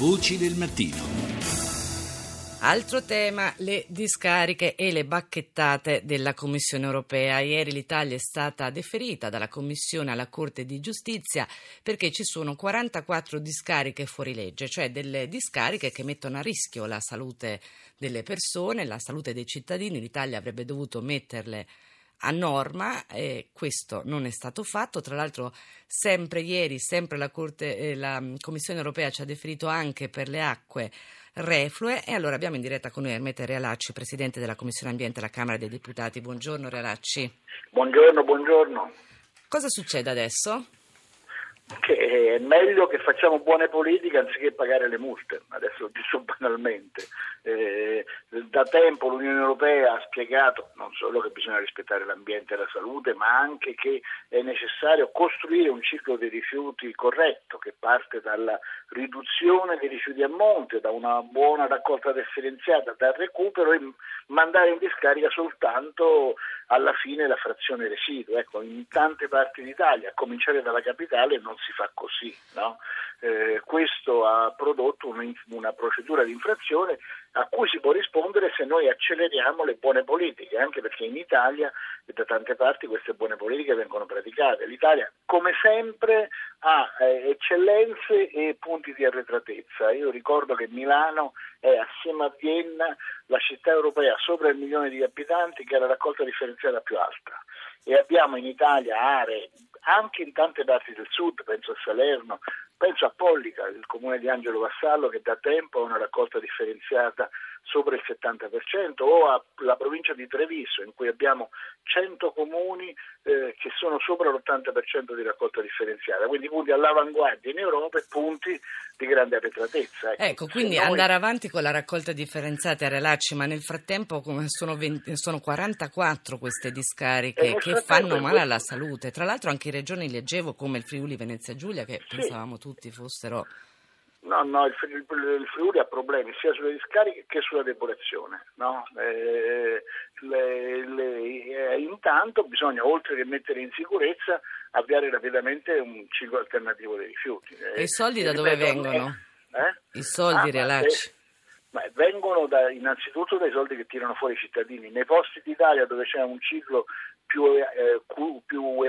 Voci del mattino. Altro tema, le discariche e le bacchettate della Commissione europea. Ieri l'Italia è stata deferita dalla Commissione alla Corte di Giustizia perché ci sono 44 discariche fuori legge, cioè delle discariche che mettono a rischio la salute delle persone, la salute dei cittadini. L'Italia avrebbe dovuto metterle a norma e questo non è stato fatto. Tra l'altro, sempre ieri, sempre la, Corte, eh, la Commissione europea ci ha deferito anche per le acque reflue e allora abbiamo in diretta con noi Ermete Realacci, Presidente della Commissione Ambiente alla Camera dei Deputati. Buongiorno Realacci. Buongiorno, buongiorno. Cosa succede adesso? Che è meglio che facciamo buone politiche anziché pagare le multe, adesso lo dico banalmente. Eh, da tempo l'Unione Europea ha spiegato non solo che bisogna rispettare l'ambiente e la salute, ma anche che è necessario costruire un ciclo dei rifiuti corretto che parte dalla riduzione dei rifiuti a monte, da una buona raccolta differenziata, dal recupero e mandare in discarica soltanto alla fine la frazione residuo. Ecco, in tante parti d'Italia, a cominciare dalla capitale, non si fa così. No? Eh, questo ha prodotto un, una procedura di infrazione a cui si può rispondere se noi acceleriamo le buone politiche, anche perché in Italia e da tante parti queste buone politiche vengono praticate. L'Italia, come sempre, ha eh, eccellenze e punti di arretratezza. Io ricordo che Milano è assieme a Vienna la città europea sopra il milione di abitanti che ha la raccolta differenziata più alta e abbiamo in Italia aree anche in tante parti del sud, penso a Salerno, penso a Pollica, il comune di Angelo Vassallo che da tempo ha una raccolta differenziata sopra il 70% o alla provincia di Treviso in cui abbiamo 100 comuni eh, che sono sopra l'80% di raccolta differenziata, quindi punti all'avanguardia in Europa e punti di grande arretratezza. Ecco, ecco quindi noi... andare avanti con la raccolta differenziata a Relacci, ma nel frattempo sono, 20, sono 44 queste discariche che fanno male alla salute. Tra l'altro anche in regioni leggevo come il Friuli Venezia Giulia che sì. pensavamo tutti fossero No, no, il, il, il, Friuli ha problemi sia sulle discariche che sulla depurazione. No? Eh, le, le, eh, intanto bisogna, oltre che mettere in sicurezza, avviare rapidamente un ciclo alternativo dei rifiuti. E i soldi da dove vengono? Eh? I soldi, ah, Relacci? Ma vengono da, innanzitutto dai soldi che tirano fuori i cittadini. Nei posti d'Italia dove c'è un ciclo più, eh, più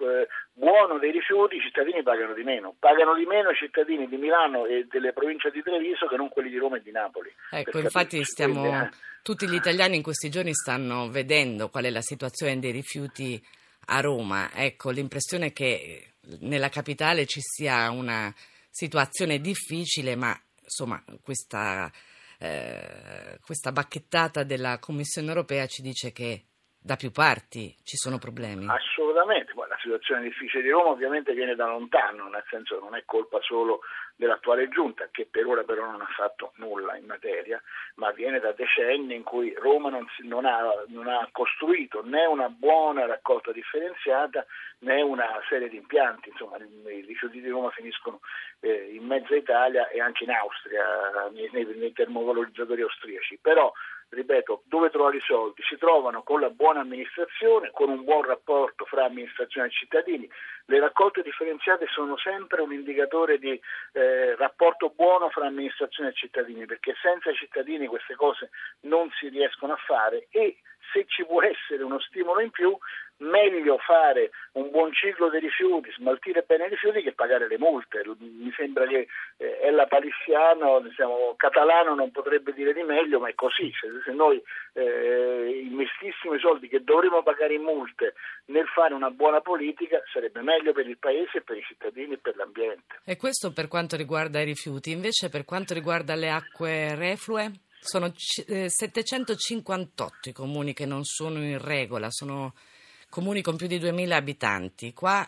eh, buono dei rifiuti i cittadini pagano di meno. Pagano di meno i cittadini di Milano e delle province di Treviso che non quelli di Roma e di Napoli. Ecco, infatti stiamo, quindi, eh. tutti gli italiani in questi giorni stanno vedendo qual è la situazione dei rifiuti a Roma. Ecco, l'impressione è che nella capitale ci sia una situazione difficile, ma insomma questa, eh, questa bacchettata della Commissione europea ci dice che da più parti ci sono problemi. Assolutamente, situazione difficile di Roma ovviamente viene da lontano, nel senso che non è colpa solo dell'attuale giunta, che per ora però non ha fatto nulla in materia, ma viene da decenni in cui Roma non, si, non, ha, non ha, costruito né una buona raccolta differenziata né una serie di impianti, insomma i rifiuti di Roma finiscono eh, in mezza Italia e anche in Austria, nei, nei, termovalorizzatori austriaci. Però ripeto, dove trovare i soldi? Si trovano con la buona amministrazione, con un buon rapporto fra amministrazione e cittadini. Le raccolte differenziate sono sempre un indicatore di eh, rapporto buono fra amministrazione e cittadini, perché senza i cittadini queste cose non si riescono a fare e se ci può essere uno stimolo in più, meglio fare un buon ciclo dei rifiuti, smaltire bene i rifiuti che pagare le multe. Mi sembra che eh, Ella Palissiano, diciamo, catalano non potrebbe dire di meglio, ma è così. Se, se noi eh, investissimo i soldi che dovremmo pagare in multe nel fare una buona politica, sarebbe meglio per il Paese, per i cittadini e per l'ambiente. E questo per quanto riguarda i rifiuti. Invece per quanto riguarda le acque reflue? Sono 758 eh, i comuni che non sono in regola, sono comuni con più di 2000 abitanti. Qua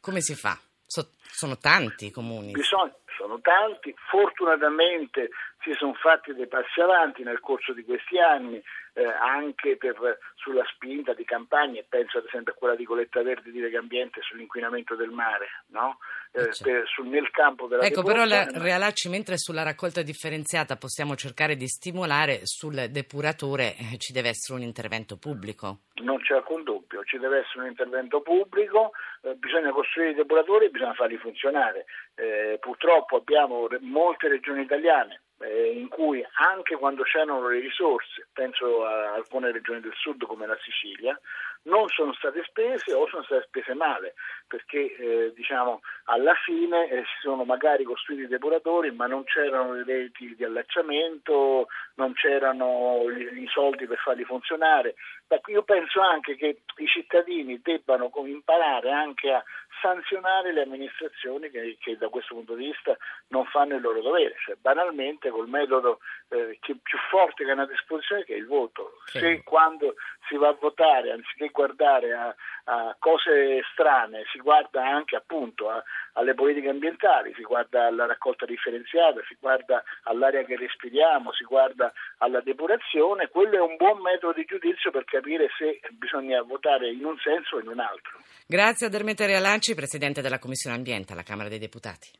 come si fa? So, sono tanti i comuni. Bisogna, sono tanti, fortunatamente si sono fatti dei passi avanti nel corso di questi anni, eh, anche per, sulla spinta di campagne, penso ad esempio a quella di Coletta Verdi di Legambiente sull'inquinamento del mare, no? eh, eh certo. per, su, nel campo della Ecco, però la, Realacci, mentre sulla raccolta differenziata possiamo cercare di stimolare, sul depuratore eh, ci deve essere un intervento pubblico. Non c'è alcun dubbio ci deve essere un intervento pubblico, eh, bisogna costruire i depuratori e bisogna farli funzionare. Eh, purtroppo abbiamo molte regioni italiane eh, in cui anche quando c'erano le risorse, penso a alcune regioni del sud come la Sicilia, non sono state spese o sono state spese male, perché eh, diciamo, alla fine eh, si sono magari costruiti i depuratori ma non c'erano le reti di allacciamento, non c'erano i, soldi per farli funzionare. Io penso anche che i cittadini debbano imparare anche a sanzionare le amministrazioni che, che, da questo punto di vista non fanno il loro dovere, cioè banalmente col metodo eh, più forte che hanno a disposizione che è il voto. Sì. Se quando si va a votare, anziché guardare a, a cose strane, si guarda anche appunto a, alle politiche ambientali, si guarda alla raccolta differenziata, si guarda all'aria che respiriamo, si guarda alla depurazione, quello è un buon metodo di giudizio per capire se bisogna votare in un senso o in un altro. Grazie a Dermete Realacci, Presidente della Commissione Ambiente alla Camera dei Deputati.